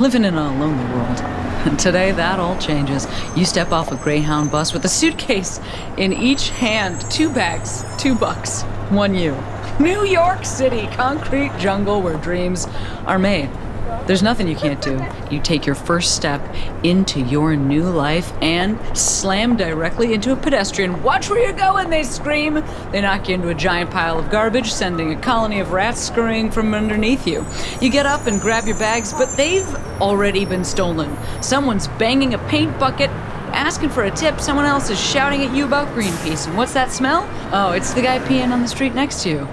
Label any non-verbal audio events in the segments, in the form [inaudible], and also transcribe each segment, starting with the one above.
Living in a lonely world. And [laughs] today, that all changes. You step off a Greyhound bus with a suitcase in each hand, two bags, two bucks, one you. New York City, concrete jungle where dreams are made. There's nothing you can't do. You take your first step into your new life and slam directly into a pedestrian. Watch where you're going, they scream. They knock you into a giant pile of garbage, sending a colony of rats scurrying from underneath you. You get up and grab your bags, but they've already been stolen. Someone's banging a paint bucket asking for a tip, someone else is shouting at you about Greenpeace. And what's that smell? Oh, it's the guy peeing on the street next to you.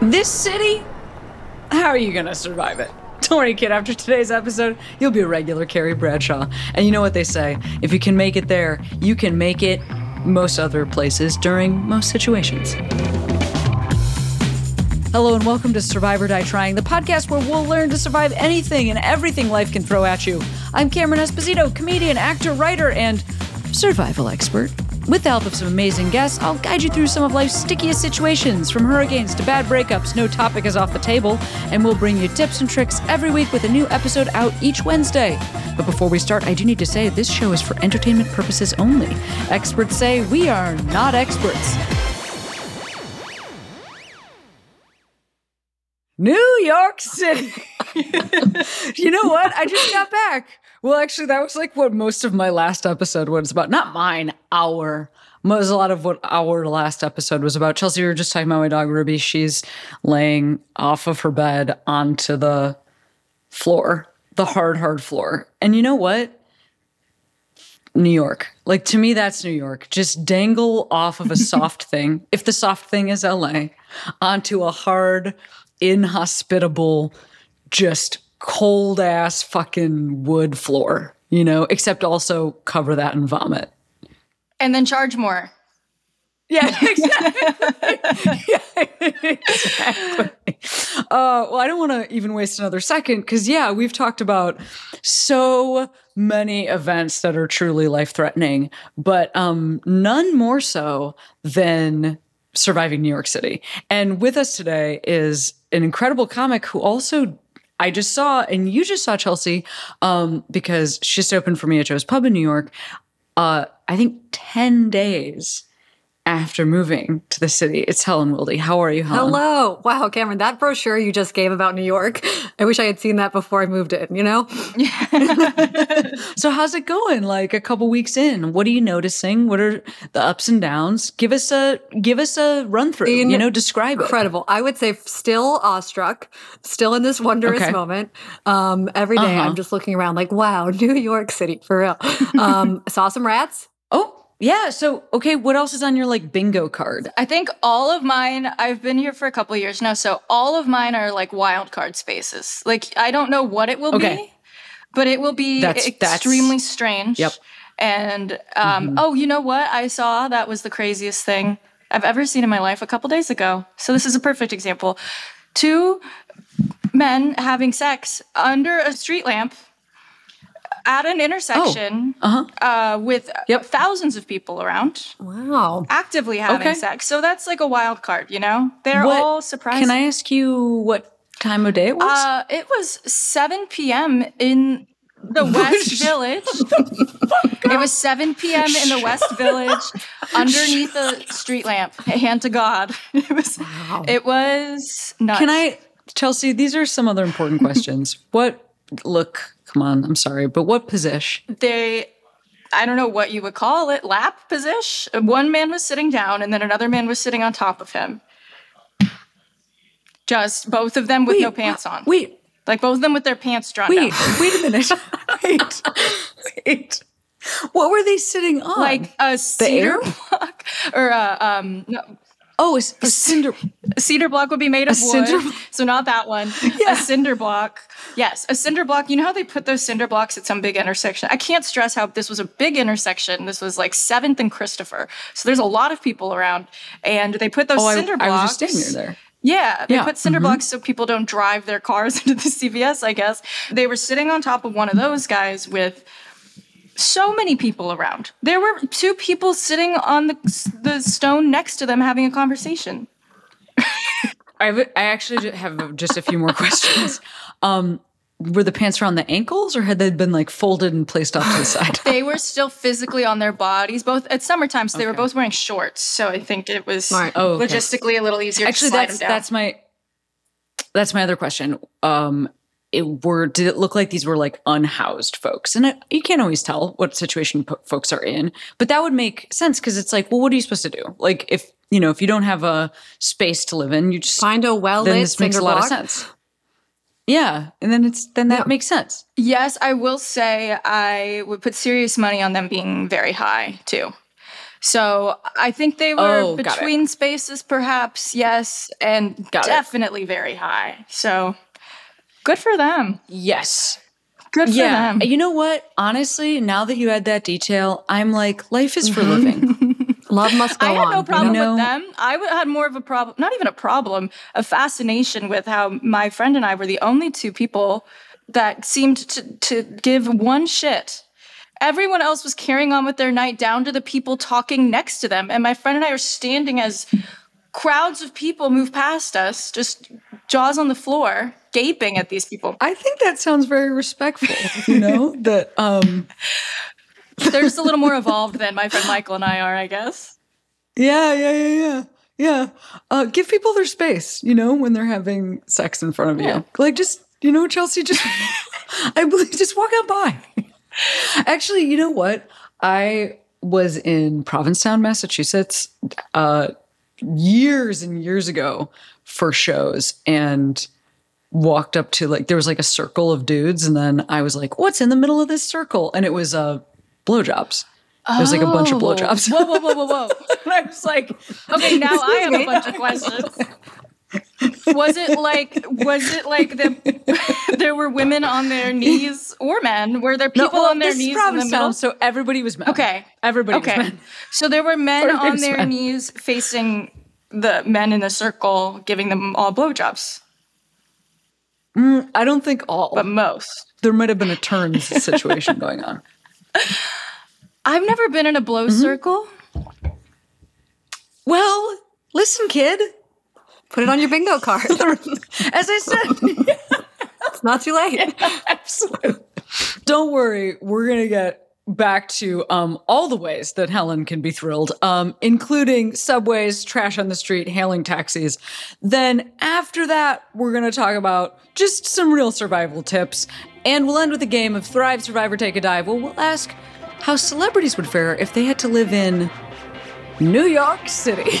This city? How are you gonna survive it? Don't worry, kid. After today's episode, you'll be a regular Carrie Bradshaw. And you know what they say if you can make it there, you can make it most other places during most situations. Hello, and welcome to Survive or Die Trying, the podcast where we'll learn to survive anything and everything life can throw at you. I'm Cameron Esposito, comedian, actor, writer, and survival expert. With the help of some amazing guests, I'll guide you through some of life's stickiest situations, from hurricanes to bad breakups. No topic is off the table, and we'll bring you tips and tricks every week with a new episode out each Wednesday. But before we start, I do need to say this show is for entertainment purposes only. Experts say we are not experts. New York City. [laughs] you know what? I just got back. Well, actually, that was like what most of my last episode was about. Not mine, our. Was a lot of what our last episode was about. Chelsea, we were just talking about my dog Ruby. She's laying off of her bed onto the floor, the hard, hard floor. And you know what? New York. Like to me, that's New York. Just dangle off of a [laughs] soft thing, if the soft thing is LA, onto a hard, inhospitable, just cold ass fucking wood floor, you know, except also cover that in vomit. And then charge more. Yeah, [laughs] exactly. yeah, [laughs] exactly. Uh, well, I don't want to even waste another second because, yeah, we've talked about so many events that are truly life threatening, but um, none more so than surviving New York City. And with us today is an incredible comic who also I just saw, and you just saw Chelsea, um, because she just opened for me at Joe's Pub in New York. Uh, I think 10 days after moving to the city. It's Helen Wildy. How are you, Helen? Hello. Wow, Cameron, that brochure you just gave about New York, I wish I had seen that before I moved in, you know? [laughs] so how's it going? Like a couple weeks in, what are you noticing? What are the ups and downs? Give us a give us a run through, you know, describe it. Incredible. I would say still awestruck, still in this wondrous okay. moment. Um, every day uh-huh. I'm just looking around like, wow, [laughs] New York City, for real. Um, saw some rats. Oh, yeah. So, okay, what else is on your like bingo card? I think all of mine, I've been here for a couple years now. So, all of mine are like wild card spaces. Like, I don't know what it will okay. be, but it will be that's, extremely that's, strange. Yep. And, um, mm-hmm. oh, you know what? I saw that was the craziest thing I've ever seen in my life a couple days ago. So, this is a perfect example. Two men having sex under a street lamp at an intersection oh, uh-huh. uh, with yep. thousands of people around. Wow. Actively having okay. sex. So that's like a wild card, you know? They're what, all surprised. Can I ask you what time of day it was? Uh, it was 7 p.m. in the [laughs] West Village. it was 7 p.m. in the West Village [laughs] underneath a street lamp. Hand to God. [laughs] It was wow. it was nuts. Can I Chelsea, these are some other important questions. what look Come on, I'm sorry, but what position? They I don't know what you would call it, lap position. One man was sitting down and then another man was sitting on top of him. Just both of them with wait, no pants on. Wait. Like both of them with their pants drawn wait. Wait a minute. [laughs] wait. Wait. What were they sitting on? Like a cedar block or a um no, Oh, a, a cinder. A cedar block would be made of wood. Cinder... So not that one. [laughs] Yeah. A cinder block. Yes, a cinder block. You know how they put those cinder blocks at some big intersection? I can't stress how this was a big intersection. This was like 7th and Christopher. So there's a lot of people around. And they put those oh, cinder I, blocks. I was just standing there. Yeah, they yeah. put cinder mm-hmm. blocks so people don't drive their cars [laughs] into the CVS, I guess. They were sitting on top of one of those guys with so many people around. There were two people sitting on the, the stone next to them having a conversation. [laughs] I, have, I actually have just a few more questions. [laughs] Um, were the pants around the ankles or had they been like folded and placed off to the side? [laughs] they were still physically on their bodies. Both at summertime, so okay. they were both wearing shorts. So I think it was Smart. Oh, okay. logistically a little easier. Actually, that's that's my that's my other question. Um, it were did it look like these were like unhoused folks and it, you can't always tell what situation po- folks are in but that would make sense because it's like well what are you supposed to do like if you know if you don't have a space to live in you just find a well lit this makes a lot block. of sense yeah and then it's then that yeah. makes sense yes i will say i would put serious money on them being very high too so I think they were oh, between spaces, perhaps, yes, and got definitely it. very high. So Good for them. Yes. Good for yeah. them. You know what? Honestly, now that you add that detail, I'm like, life is for living. [laughs] Love must go on. I had no problem you know? with them. I had more of a problem, not even a problem, a fascination with how my friend and I were the only two people that seemed to, to give one shit. Everyone else was carrying on with their night down to the people talking next to them. And my friend and I are standing as crowds of people move past us, just jaws on the floor, gaping at these people. I think that sounds very respectful, you know, [laughs] that um they're just a little more evolved than my friend Michael and I are, I guess. Yeah, yeah, yeah, yeah. Yeah. Uh, give people their space, you know, when they're having sex in front of yeah. you. Like just, you know, Chelsea, just [laughs] I believe just walk out by. Actually, you know what? I was in Provincetown, Massachusetts, uh, years and years ago for shows and walked up to like there was like a circle of dudes and then I was like, what's in the middle of this circle? And it was uh blowjobs. Oh. There's like a bunch of blowjobs. Whoa, whoa, whoa, whoa, whoa. [laughs] and I was like, okay, now I have a bunch of questions. [laughs] was it like was it like the [laughs] there were women on their knees or men? Were there people no, well, on their knees in the middle? So everybody was men. Okay. Everybody okay. So there were men on their men. knees facing the men in the circle giving them all blowjobs. Mm, I don't think all, but most. There might have been a turns situation [laughs] going on. I've never been in a blow mm-hmm. circle. Well, listen, kid. Put it on your bingo card. [laughs] As I said, [laughs] it's not too late. Yeah, [laughs] absolutely. Don't worry, we're gonna get back to um, all the ways that Helen can be thrilled, um, including subways, trash on the street, hailing taxis. Then after that, we're going to talk about just some real survival tips. And we'll end with a game of Thrive, Survivor, Take a Dive. Well, we'll ask how celebrities would fare if they had to live in New York City.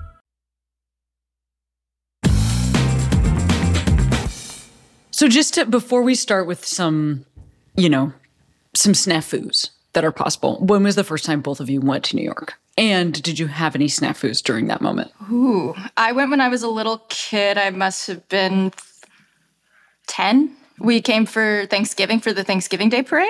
So just to, before we start with some, you know, some snafus that are possible, when was the first time both of you went to New York? And did you have any snafus during that moment? Ooh, I went when I was a little kid. I must have been 10. We came for Thanksgiving for the Thanksgiving Day parade.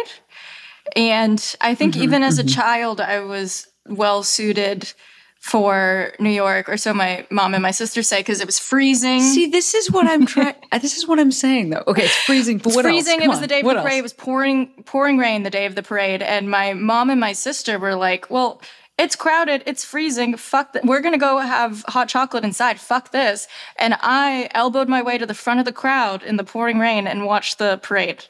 And I think mm-hmm, even as a mm-hmm. child, I was well suited for New York, or so my mom and my sister say, because it was freezing. See, this is what I'm trying. [laughs] Uh, this is what I'm saying, though. Okay, it's freezing. But what freezing. Else? It was on. the day of what the parade. It was pouring, pouring rain the day of the parade, and my mom and my sister were like, "Well, it's crowded. It's freezing. Fuck. Th- we're gonna go have hot chocolate inside. Fuck this." And I elbowed my way to the front of the crowd in the pouring rain and watched the parade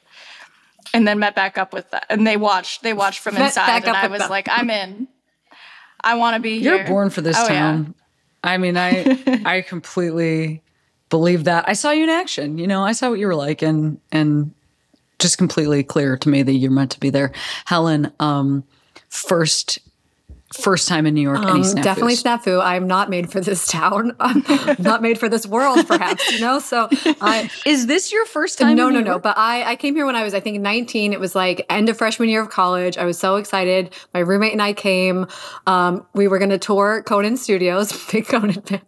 and then met back up with that. And they watched. They watched from inside, and I was them. like, "I'm in. I want to be here." You're born for this oh, town. Yeah. I mean, I [laughs] I completely believe that. I saw you in action. You know, I saw what you were like, and and just completely clear to me that you're meant to be there, Helen. Um, first first time in New York? Um, definitely snafu. I'm not made for this town. [laughs] I'm not made for this world, perhaps. You know. So, I, [laughs] is this your first time? No, no, no. But I, I came here when I was, I think, 19. It was like end of freshman year of college. I was so excited. My roommate and I came. Um, we were going to tour Conan Studios, [laughs] big Conan fan,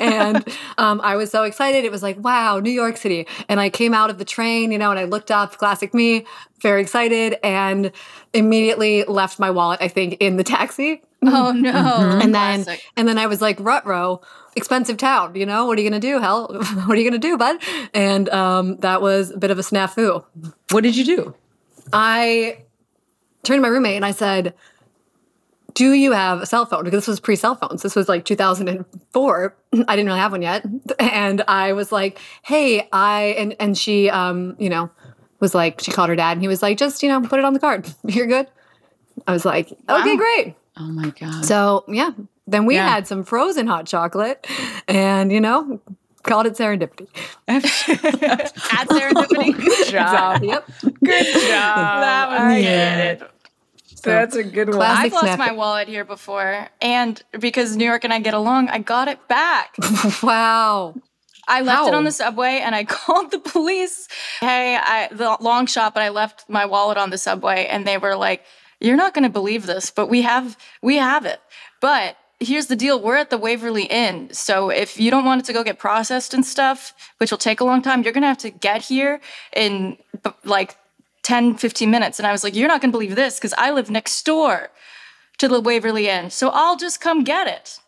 and um, I was so excited. It was like, wow, New York City. And I came out of the train, you know, and I looked up, classic me very excited and immediately left my wallet, I think, in the taxi. [laughs] Oh no. Mm-hmm. And then Classic. and then I was like, Rutro, expensive town, you know, what are you gonna do? Hell, [laughs] what are you gonna do, bud? And um, that was a bit of a snafu. What did you do? I turned to my roommate and I said, do you have a cell phone? Because this was pre cell phones. This was like 2004. [clears throat] I didn't really have one yet. [laughs] And I was like, hey, I, and, and she, um, you know, was like, she called her dad and he was like, just, you know, put it on the card. [laughs] You're good. I was like, okay, great. Oh my God. So, yeah. Then we yeah. had some frozen hot chocolate and, you know, called it serendipity. [laughs] At serendipity. [laughs] Good job. Yep. Good job. that was yeah. good. So, That's a good one. I've lost my wallet here before, and because New York and I get along, I got it back. wow. I left How? it on the subway and I [laughs] called the police. Hey, I the long shot, but I left my wallet on the subway and they were like, "You're not going to believe this, but we have we have it." But here's the deal, we're at the Waverly Inn. So if you don't want it to go get processed and stuff, which will take a long time, you're going to have to get here in like 10 15 minutes and I was like, "You're not going to believe this because I live next door to the Waverly Inn. So I'll just come get it."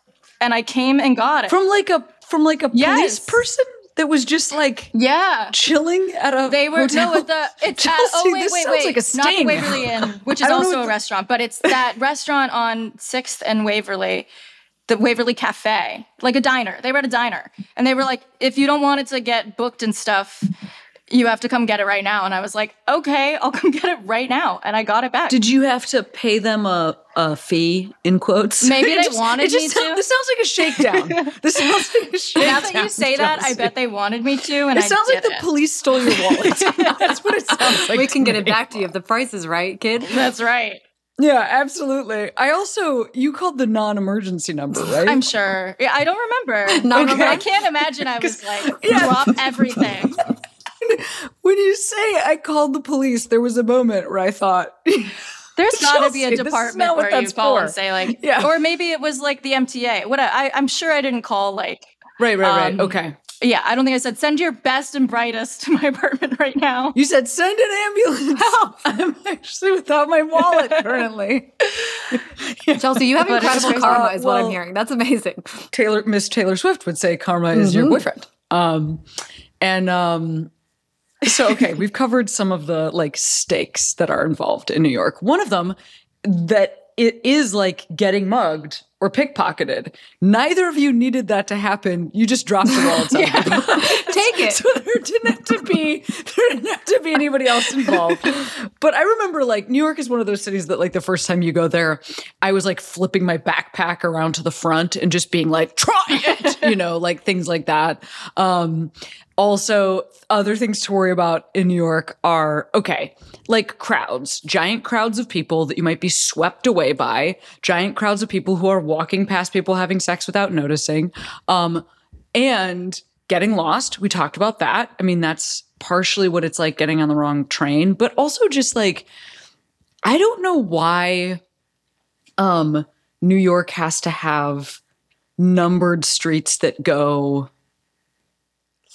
And I came and got it. From like a from like a yes. police person that was just like yeah. chilling at a they were hotel. no at the [laughs] it's at, uh, oh wait wait wait. like not the Waverly Inn [laughs] which is also a restaurant but it's that [laughs] restaurant on Sixth and Waverly the Waverly Cafe like a diner. They were at a diner and they were like if you don't want it to get booked and stuff you have to come get it right now. And I was like, okay, I'll come [laughs] get it right now. And I got it back. Did you have to pay them a, a fee in quotes? Maybe they [laughs] just, wanted me to. this sounds like a shakedown. this sounds like a shakedown. [laughs] Now that you say that, I bet they wanted me to. And it I sounds like the it. police stole your wallet. That's what it sounds like. We can get it back to you if the price is right, kid. That's right. Yeah, absolutely. I also you called the non-emergency number, right? I'm sure. Yeah, I don't remember. No, okay. I can't imagine I was like yeah. drop everything when you say I called the police, there was a moment where I thought [laughs] there's got to be a department where you call for. and say like, yeah. or maybe it was like the MTA. What I, I'm sure I didn't call like, right, right, right. Um, okay. Yeah, I don't think I said send your best and brightest to my [laughs] apartment right now. You said send an ambulance. Help! [laughs] I'm actually without my wallet currently. yeah. Chelsea, you have but incredible karma, is well, what I'm hearing. That's amazing. Taylor, Miss Taylor Swift would say karma mm-hmm. is your mm-hmm. boyfriend. Um, and um, so okay, we've covered some of the like stakes that are involved in New York. One of them that it is like getting mugged or pickpocketed. Neither of you needed that to happen. You just dropped your wallets. [laughs] yeah. [laughs] Take it. So there didn't have to be there didn't have to be anybody else involved. But I remember like New York is one of those cities that like the first time you go there, I was like flipping my backpack around to the front and just being like, try it, [laughs] you know, like things like that. Um, also, other things to worry about in New York are okay, like crowds, giant crowds of people that you might be swept away by, giant crowds of people who are walking past people having sex without noticing, um, and getting lost. We talked about that. I mean, that's partially what it's like getting on the wrong train, but also just like, I don't know why um, New York has to have numbered streets that go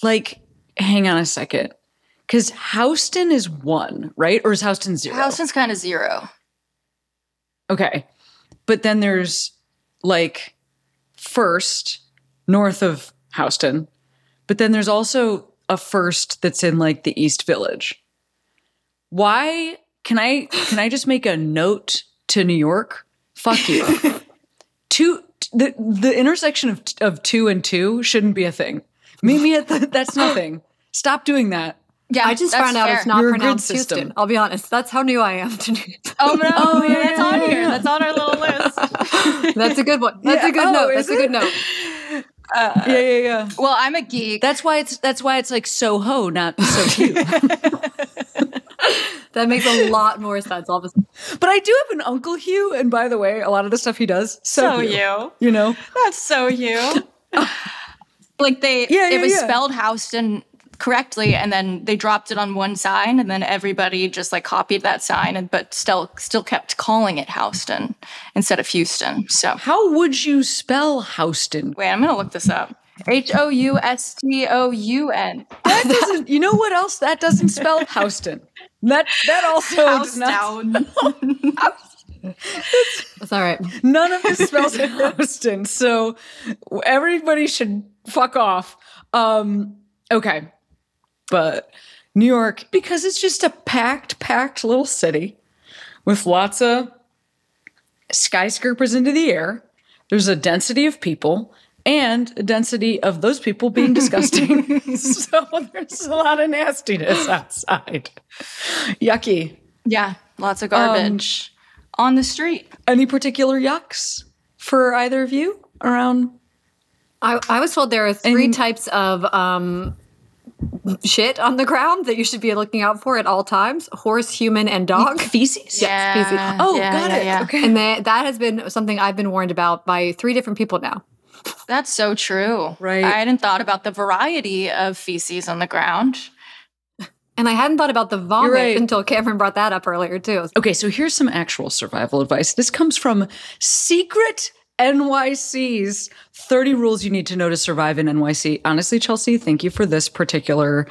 like, hang on a second. Because Houston is one, right? Or is Houston zero? Houston's kind of zero. Okay. But then there's like first north of Houston. But then there's also a first that's in like the East Village. Why can I can I just make a note to New York? Fuck you. [laughs] two the the intersection of of 2 and 2 shouldn't be a thing. Meet me at the that's nothing. Stop doing that. Yeah, I just found out fair. it's not You're a grid pronounced system. Houston. I'll be honest. That's how new I am to New Oh no, Oh, yeah, yeah, that's on here. That's on our little list. [laughs] That's a good one. That's Yeah. a good Oh, note. is That's a good it? note. Uh, yeah, yeah, yeah. well, I'm a geek. That's why it's that's why it's like Soho, not so [laughs] cute. [laughs] That makes a lot more sense. All of a sudden. but I do have an uncle Hugh, and by the way, a lot of the stuff he does, so, so Hugh, you. you know. That's so you. Like they, Yeah, yeah, it was yeah. spelled Houston correctly, and then they dropped it on one sign, and then everybody just like copied that sign, and but still still kept calling it Houston instead of Houston. So How would you spell Houston? wait, I'm gonna look this up. H O U S T O U N. That doesn't. You know what else that doesn't spell? Houston. That that also does not. [laughs] [laughs] That's all right. None of this smells [laughs] spells Houston. So everybody should fuck off. Um, okay. But New York, because it's just a packed, packed little city with lots of skyscrapers into the air. There's a density of people and a density of those people being disgusting. [laughs] [laughs] so there's a lot of nastiness outside. Yucky. yeah, lots of garbage on the street. Any particular yucks for either of you around? I, I was told there are three And- types of um, shit on the ground that you should be looking out for at all times: horse, human, and dog. Feces? Yeah. feces. Oh, yeah, got yeah, it. yeah. Okay. And that that has been something I've been warned about by three different people now. That's so true. Right. I hadn't thought about the variety of feces on the ground. And I hadn't thought about the vomit right. until Cameron brought that up earlier too. Okay, so here's some actual survival advice. This comes from Secret NYC's 30 Rules You Need to Know to Survive in NYC. Honestly, Chelsea, thank you for this particular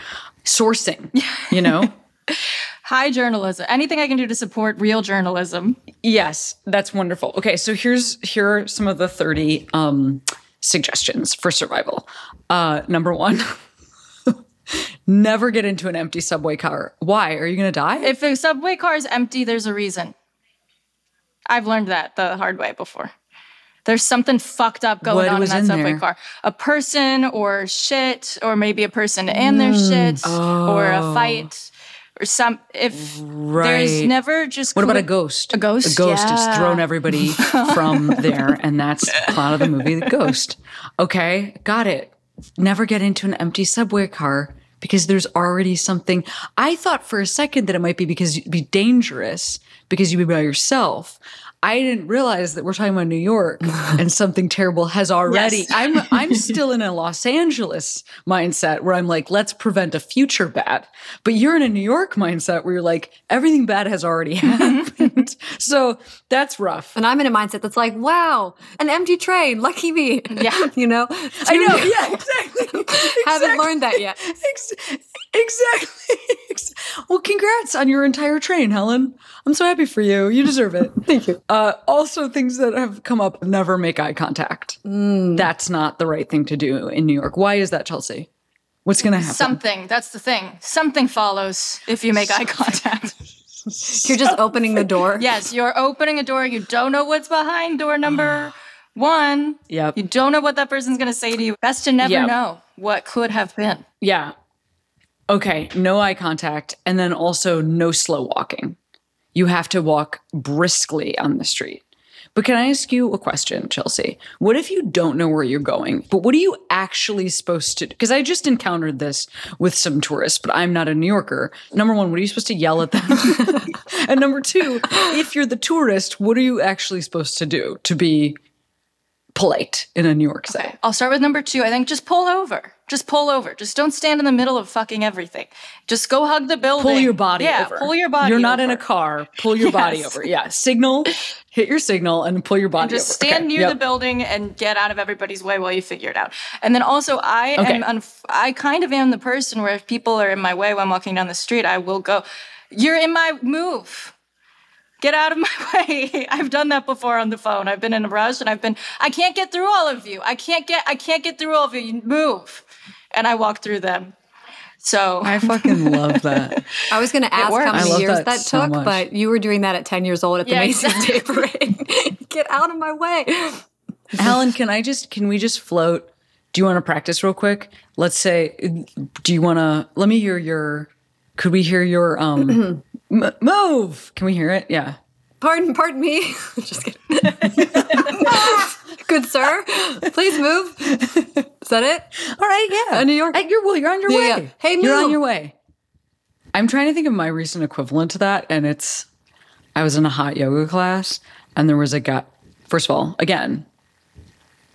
sourcing. You know? [laughs] High journalism. Anything I can do to support real journalism. yes, that's wonderful. Okay, so here's here are some of the 30 um suggestions for survival. Uh number 1. [laughs] Never get into an empty subway car. Why? Are you going to die? If a subway car is empty, there's a reason. I've learned that the hard way before. There's something fucked up going What on in that in subway there? car. A person or shit, or maybe a person and their mm. shit, or a oh. fight, or some. If there's never just. What about a ghost? A ghost, A ghost has thrown everybody from [laughs] there, and that's the plot of the movie, The Ghost. Okay, got it. Never get into an empty subway car because there's already something. I thought for a second that it might be because you'd be dangerous because you'd be by yourself. I didn't realize that we're talking about New York [laughs] and something terrible has already. Yes. I'm I'm [laughs] still in a Los Angeles mindset where I'm like, let's prevent a future bad. But you're in a New York mindset where you're like, everything bad has already [laughs] happened. so that's rough. And I'm in a mindset that's like, wow, an empty train, lucky me. Yeah. you know? I know, yeah, exactly. Haven't learned that yet. Ex- exactly. Well, congrats on your entire train, Helen. I'm so happy for you. You deserve it. Thank you. Uh, also, things that have come up never make eye contact. That's not the right thing to do in New York. Why is that, Chelsea? What's going to happen? Something. That's the thing. Something follows if you make eye [laughs] contact. You're just opening the door. Yes, you're opening a door. You don't know what's behind door number [sighs] one. Yep. You don't know what that person's going to say to you. Best to never Yep. know what could have been. Yeah. Okay. No eye contact. And then also no slow walking. You have to walk briskly on the street. But can I ask you a question, Chelsea? What if you don't know where you're going? But what are you actually supposed to do? Because I just encountered this with some tourists, but I'm not a New Yorker. Number one, what are you supposed to yell at them? [laughs] and number two, if you're the tourist, what are you actually supposed to do to be polite in a New York setting? I'll start with number two. I think just pull over. Just pull over. Just don't stand in the middle of fucking everything. Just go hug the building. pull your body yeah, over. pull your body You're not in a car. Pull your body over. Yeah. Signal hit your signal and pull your body. and just over. stand Okay, near yep. the building and get out of everybody's way while you figure it out. And then also, I Okay. am unf- I kind of am the person where if people are in my way when I'm walking down the street, I will go, "You're in my move." Get out of my [laughs] way. I've done that before on the phone. I've been in a rush and I've been I can't get through all of you. I can't get I can't get through all of you. You Move. And I walk through them. So I fucking love [laughs] that. I was going to ask how many years that that, so took, much. but you were doing that at 10 years old at the Yeah, Macy's Day Parade. [laughs] Get out of my way. Helen, can I just can we just float? Do you want to practice real quick? Let's say, do you want to? Let me hear your. Could we hear your um [clears throat] m- move? Can we hear it? Yeah. Pardon, pardon me. [laughs] Just kidding. [laughs] Good sir, please move. Is that it? All right. Yeah. Uh, New York? Uh, you're well. You're on your Yeah, way. yeah. Hey, you're on your way. I'm trying to think of my recent equivalent to that, and it's I was in a hot yoga class, and there was a guy. First of all, again,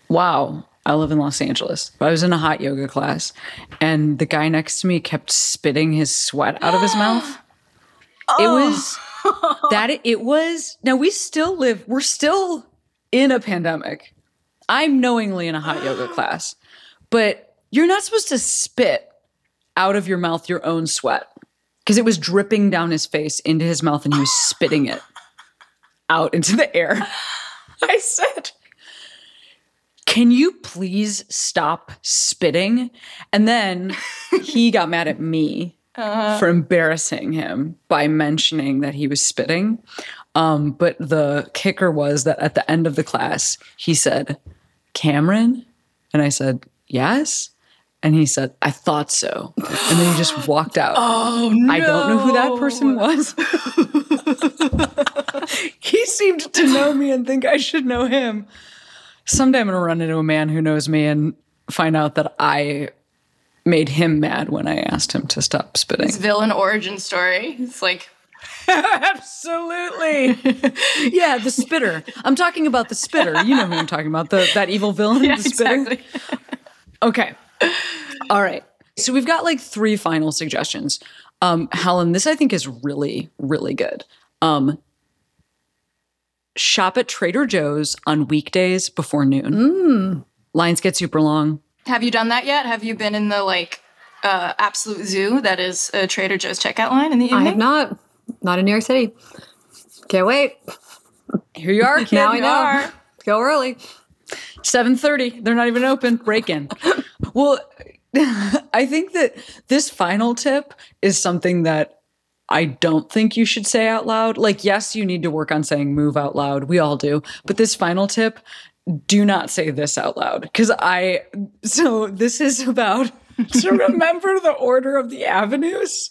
wow, I live in Los Angeles. But I was in a hot yoga class, and the guy next to me kept spitting his sweat out of his [gasps] mouth. It oh. was that it was. Now we still live. We're still in a pandemic. I'm knowingly in a hot yoga [gasps] class, but you're not supposed to spit out of your mouth your own sweat because it was dripping down his face into his mouth and he was [laughs] spitting it out into the air. [laughs] I said, Can you please stop spitting? And then he got mad at me for embarrassing him by mentioning that he was spitting. Um, but the kicker was that at the end of the class, he said, Cameron? And I said, Yes. And he said, I thought so. And then he just walked out. Oh, no. I don't know who that person was. [laughs] he seemed to know me and think I should know him. Someday I'm going to run into a man who knows me and find out that I made him mad when I asked him to stop spitting. His villain origin story. It's like [laughs] Absolutely. yeah, the spitter. I'm talking about the spitter. You know who I'm talking about. The that evil villain, the spitter. exactly. Okay. All right. So we've got like three final suggestions. Um, Helen, this I think is really, really good. Um, shop at Trader Joe's on weekdays before noon. Lines get super long. Have you done that yet? Have you been in the like uh, absolute zoo that is a Trader Joe's checkout line in the evening? I have not. Not in New York City. Can't wait. Here you are, kid. now I know. are. Go early. 7:30. They're not even open. Break in. [laughs] well, [laughs] I think that this final tip is something that I don't think you should say out loud. Like, yes, you need to work on saying move out loud. We all do. But this final tip, do not say this out loud. Because I, so this is about [laughs] to remember the order of the avenues.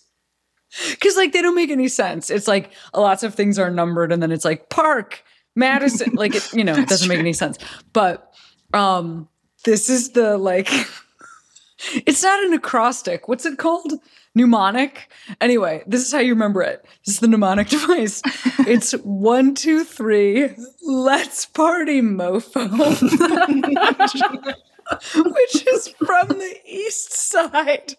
Because, like, they don't make any sense. It's like lots of things are numbered and then it's like park, Madison. like, it, you know, it [laughs] doesn't make any sense. But um this is the like, [laughs] it's not an acrostic. What's it called? Mnemonic. Anyway, this is how you remember it. This is the mnemonic [laughs] device. It's one, two, three. Let's party, mofo. [laughs] Which is from the east side.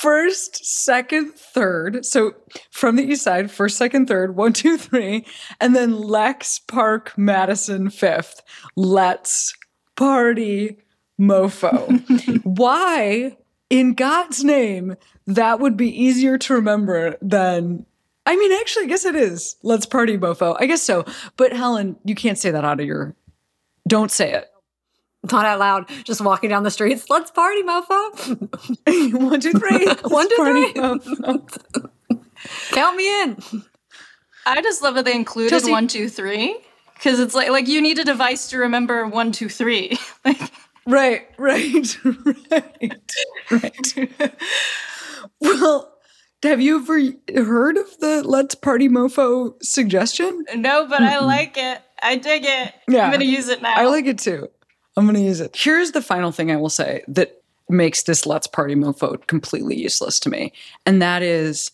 First, second, third. So from the east side, first, second, third, one, two, three. And then Lex Park Madison fifth. Let's party mofo. [laughs] Why, in God's name, that would be easier to remember than. I mean, actually, I guess it is. Let's party mofo. I guess so. But Helen, you can't say that out of your. Don't say it. Not out loud. Just walking down the streets. Let's party, mofo. [laughs] One, two, three. [laughs] One, two, Party three. mofo. Count me in. I just love that they included Chelsea- one, two, three. Because it's like like you need a device to remember one, two, three. like Right, right, [laughs] right, right. well, have you ever heard of the Let's Party Mofo suggestion? no, but I like it. I dig it. Yeah. I'm gonna use it now. I like it too. I'm going to use it. Here's the final thing I will say that makes this Let's Party Mofo completely useless to me. And that is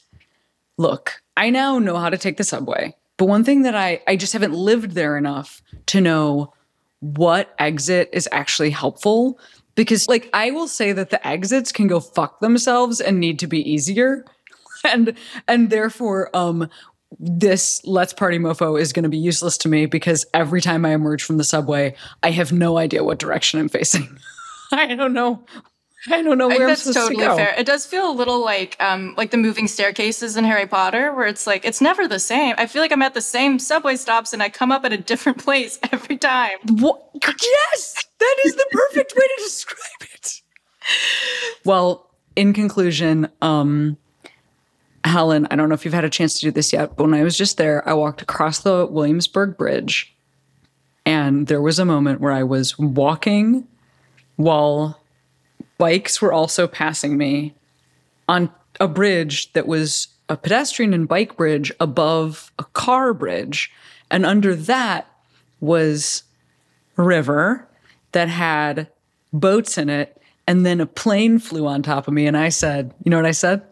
look, I now know how to take the subway, but one thing that I, I just haven't lived there enough to know what exit is actually helpful. Because, like, I will say that the exits can go fuck themselves and need to be easier. [laughs] And and therefore, um, this Let's Party Mofo is going to be useless to me because every time I emerge from the subway, I have no idea what direction I'm facing. [laughs] I don't know. I don't know where think I'm that's supposed totally to go. fair. It does feel a little like um like the moving staircases in Harry Potter, where it's like it's never the same. I feel like I'm at the same subway stops and I come up at a different [laughs] place every time. What? Yes, that is the perfect way to describe it. Well, in conclusion, um, Helen, I don't know if you've had a chance to do this yet, but when I was just there, I walked across the Williamsburg Bridge, and there was a moment where I was walking while bikes were also passing me on a bridge that was a pedestrian and bike bridge above a car bridge. And under that was a river that had boats in it. And then a plane flew on top of me. And I said, You know what I said?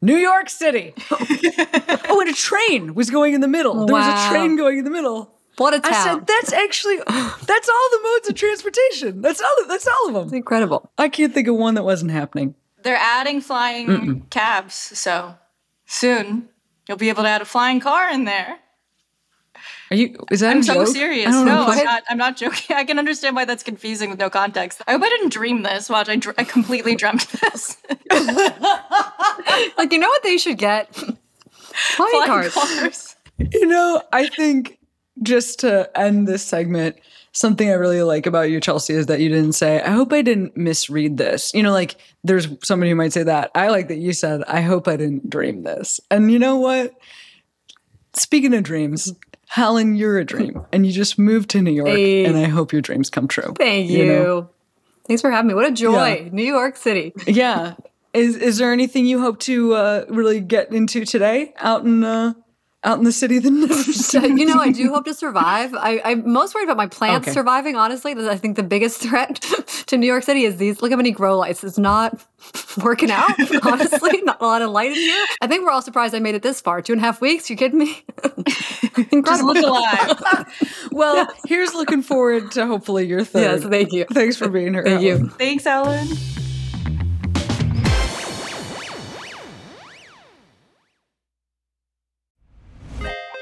New York City. [laughs] oh, and a train was going in the middle. There was a train going in the middle. What a I town. said, That's actually, that's all the modes of transportation. That's all, that's all of them. Incredible. I can't think of one that wasn't happening. They're adding flying cabs, so soon you'll be able to add a flying car in there. Are you? Is that I'm a so joke? serious. I don't know. No, I'm not. I'm not joking. [laughs] I can understand why that's confusing with no context. I hope I didn't dream this. Watch, I, dr- I completely dreamt this. [laughs] Like, you know what they should get? [laughs] Flying Flying cars. cars. You know, I think just to end this segment, something I really like about you, Chelsea, is that you didn't say, I hope I didn't misread this. You know, like there's somebody who might say that. I like that you said, I hope I didn't dream this. And you know what? Speaking of dreams, Helen, you're a dream and you just moved to New York Hey. and I hope your dreams come true. Thank you. know? Thanks for having me. What a joy. Yeah. New York City. Yeah. Is is there anything you hope to uh, really get into today out in uh, out in the city that [laughs] never [laughs] you know, I do hope to survive. I, I'm most worried about my plants Okay. surviving, honestly. I think the biggest [laughs] threat to New York City is these. Look how many grow lights. It's not working out, honestly. Not a lot of light in here. I think we're all surprised I made it this far. Two and a half weeks? You kidding me? Just Incredible. look alive. Well, here's looking forward to hopefully your third. Yes, thank you. Thanks for being here. Thank Helen. you. Thanks, Ellen.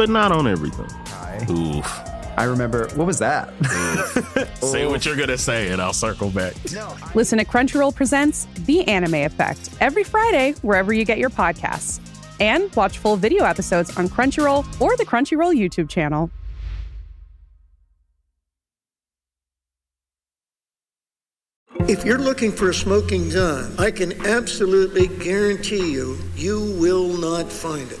but not on everything. Hi. Oof. I remember, what was that? Say what you're gonna say, and I'll circle back. Listen to Crunchyroll Presents The Anime Effect every Friday, wherever you get your podcasts. And watch full video episodes on Crunchyroll or the Crunchyroll YouTube channel. If you're looking for a smoking gun, I can absolutely guarantee you, you will not find it.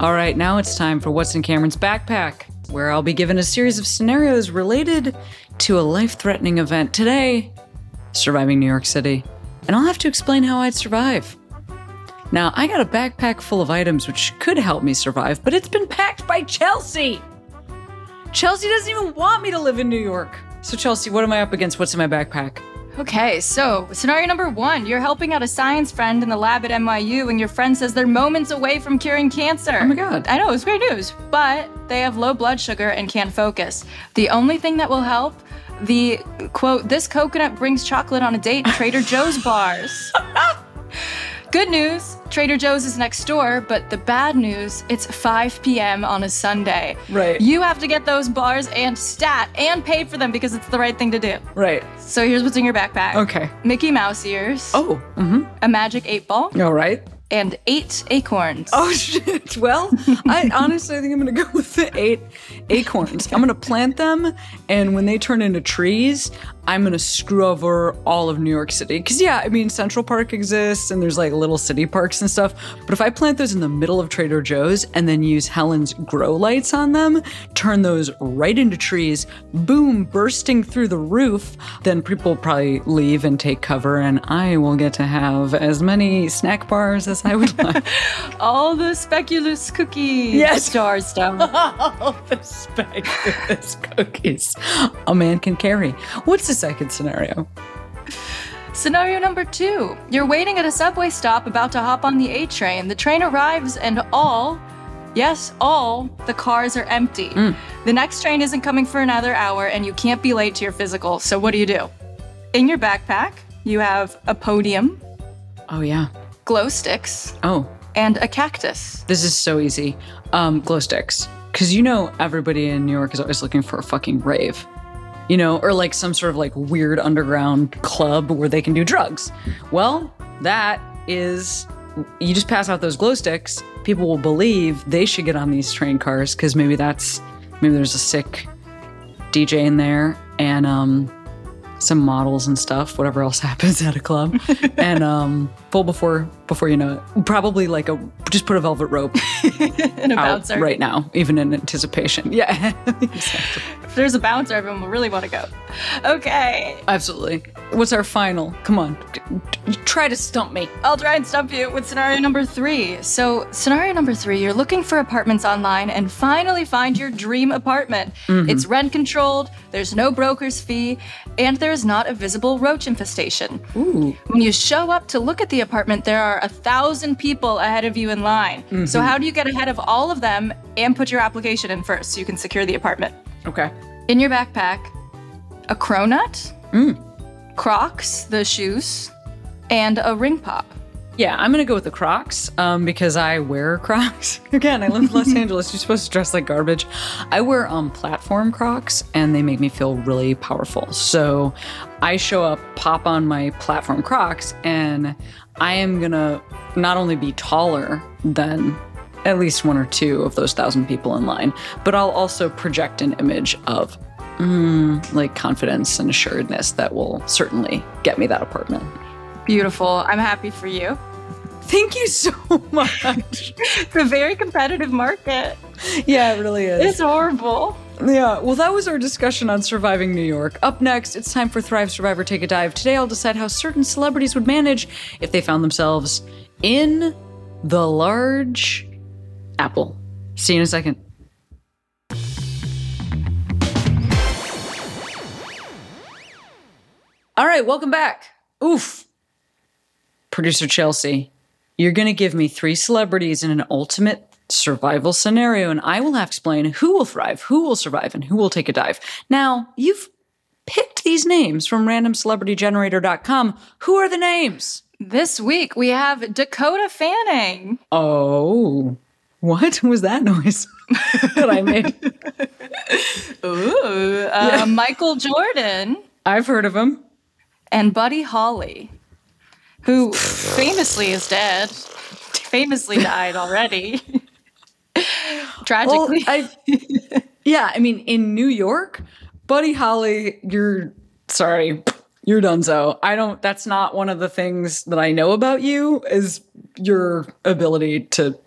All right, now it's time for What's in Cameron's Backpack, where I'll be given a series of scenarios related to a life threatening event. Today, surviving New York City. And I'll have to explain how I'd survive. Now, I got a backpack full of items which could help me survive, but it's been packed by Chelsea. Chelsea doesn't even want me to live in New York. So, Chelsea, what am I up against? What's in my backpack? Okay, so scenario number one you're helping out a science friend in the lab at NYU, and your friend says they're moments away from curing cancer. Oh my God. I know, it's great news, but they have low blood sugar and can't focus. The only thing that will help the quote, this coconut brings chocolate on a date, Trader Joe's bars. [laughs] Good news, Trader Joe's is next door, but the bad news, it's 5 p.m. on a Sunday. Right. You have to get those bars and stat and pay for them because it's the right thing to do. Right. So here's what's in your backpack. Okay. Mickey Mouse ears. Oh, mm-hmm. A magic eight ball. All right. And eight acorns. Oh [laughs] shit. Well, I honestly think I'm gonna go with the eight acorns. I'm gonna plant them, and when they turn into trees, I'm gonna screw over all of New York City. Cause yeah, I mean Central Park exists and there's like little city parks and stuff. But if I plant those in the middle of Trader Joe's and then use Helen's grow lights on them, turn those right into trees, boom, bursting through the roof, then people probably leave and take cover, and I will get to have as many snack bars as I would like. [laughs] All the speculoos cookies. Yes. Starstone. [laughs] All the speculoos cookies a man can carry. What's the second scenario? Scenario number two You're waiting at a subway stop about to hop on the A train. The train arrives, and all, yes, all, the cars are empty. Hmm. The next train isn't coming for another hour, and you can't be late to your physical. So, what do you do? In your backpack, you have a podium, Oh yeah. Glow sticks, Oh, and a cactus. this is so easy. Um, glow sticks. Cause you know everybody in New York is always looking for a fucking rave. You know, or like some sort of like weird underground club where they can do drugs. Well, that is you just pass out those glow sticks, people will believe they should get on these train cars because maybe that's maybe there's a sick DJ in there and um some models and stuff, whatever else [laughs] happens at a club. and um full before before you know it. Probably like a just put a velvet rope [laughs] And a bouncer. right now, even in anticipation. [laughs] Yeah. If there's a bouncer, everyone will really want to go. Okay. Absolutely. What's our final? Come on. Try to stump me. I'll try and stump you with scenario number three. So, scenario number three, you're looking for apartments online and finally find your dream apartment. Mhm. It's rent controlled, there's no broker's fee, and there's not a visible roach infestation. Ooh. When you show up to look at the apartment, there are a thousand people ahead of you in line. So, Mhm. how do you get ahead of all of them and put your application in first so you can secure the apartment? Okay. In your backpack, a cronut, Mm. Crocs, the shoes, and a ring pop. Yeah, I'm gonna go with the Crocs um, because I wear [laughs] Crocs. Again, I live in Los [laughs] Angeles. You're supposed to dress like garbage. I wear um, platform Crocs, and they make me feel really powerful. So I show up, pop on my platform Crocs, and I am gonna not only be taller than at least one or two of those thousand people in line, but I'll also project an image of mm, like confidence and assuredness that will certainly get me that apartment. Beautiful. I'm happy for you. Thank you so [laughs] much. it's a very competitive market. Yeah, it really is. It's horrible. Yeah, well, that was our discussion on surviving New York. Up next, it's time for Thrive Survivor Take a Dive. Today, I'll decide how certain celebrities would manage if they found themselves in the large apple. See you in a second. All right, welcome back. Oof. Producer Chelsea, you're going to give me three celebrities in an ultimate survival scenario, and I will have to explain who will thrive, who will survive, and who will take a dive. Now, you've picked these names from randomcelebritygenerator.com. Who are the names? This week we have Dakota Fanning. Oh, what was that noise [laughs] that I made? Ooh. Uh, Michael Jordan. I've heard of him. And Buddy Holly, who famously is dead, famously died already. [laughs] Tragically. Well, I, yeah, I mean, in New York, Buddy Holly, you're sorry, you're donezo. I don't. That's not one of the things that I know about you is your ability to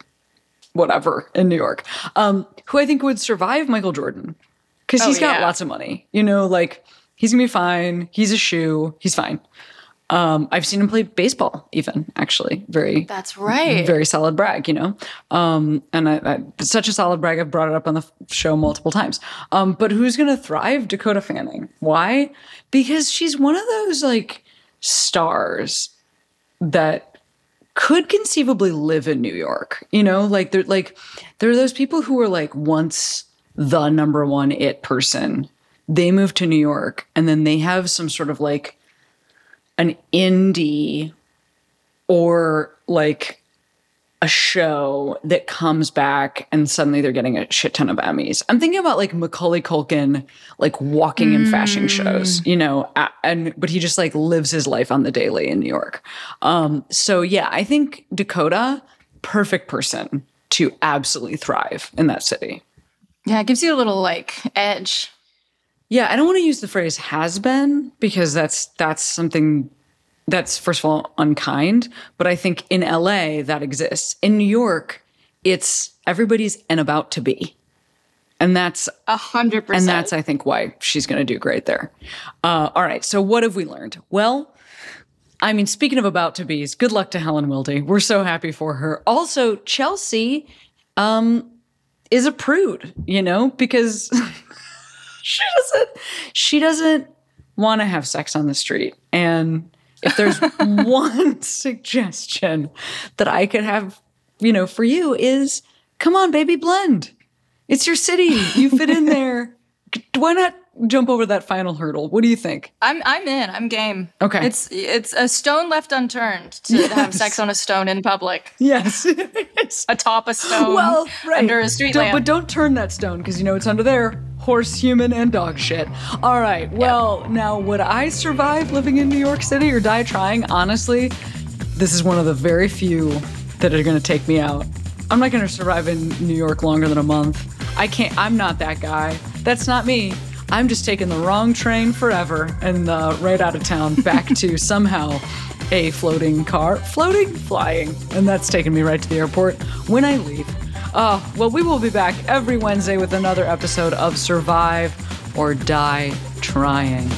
whatever in New York. Um, who I think would survive Michael Jordan because Oh, he's got yeah. lots of money. You know, like he's gonna be fine. He's a shoe. He's fine. Um, I've seen him play baseball, even actually. Very That's right. very solid brag, you know. Um, and I, I, such a solid brag. I've brought it up on the show multiple times. Um, but who's going to thrive? Dakota Fanning. Why? Because she's one of those like stars that could conceivably live in New York. You know, like they're like there are those people who were like once the number one it person. They move to New York and then they have some sort of like an indie or like a show that comes back and suddenly they're getting a shit ton of Emmys. I'm thinking about like Macaulay Culkin, like walking in fashion shows, you know, and but he just like lives his life on the daily in New York. Um, so yeah, I think Dakota, perfect person to absolutely thrive in that city. Yeah, it gives you a little like edge. Yeah, I don't want to use the phrase has been because that's that's something that's first of all unkind, but I think in LA that exists. In New York, it's everybody's and about to be. And that's a hundred percent. And that's I think why she's gonna do great there. Uh, all right, so what have we learned? Well, I mean, speaking of about to be's, good luck to Helen Wildy. We're so happy for her. Also, Chelsea um, is a prude, you know, because [laughs] [laughs] she doesn't she doesn't want to have sex on the street. And if there's [laughs] one suggestion that I could have, you know, for you is come on, baby, blend. It's your city. You fit in [laughs] there. Why not jump over that final hurdle? What do you think? I'm I'm in. I'm game. Okay. It's it's a stone left unturned to have sex on a stone in public. Yes. Atop a stone. well, right. Under a street Don't- lamp. But don't turn that stone because you know it's under there. Horse, human, and dog shit. All right. Well, now would I survive living in New York City or die trying? Honestly, this is one of the very few that are going to take me out. I'm not going to survive in New York longer than a month. I can't. I'm not that guy. That's not me. I'm just taking the wrong train forever and uh, right out of town [laughs] back to somehow a floating car, floating, flying, and that's taking me right to the airport when I leave. Uh, well, we will be back every Wednesday with another episode of Survive or Die Trying.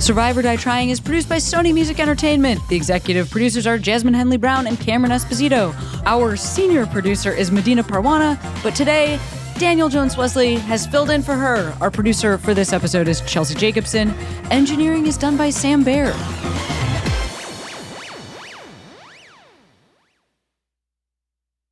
Survive or Die Trying is produced by Sony Music Entertainment. The executive producers are Jasmine Henley Brown and Cameron Esposito. Our senior producer is Medina Parwana, but today, Daniel Jones Wesley has filled in for her. Our producer for this episode is Chelsea Jacobson. Engineering is done by Sam Baer.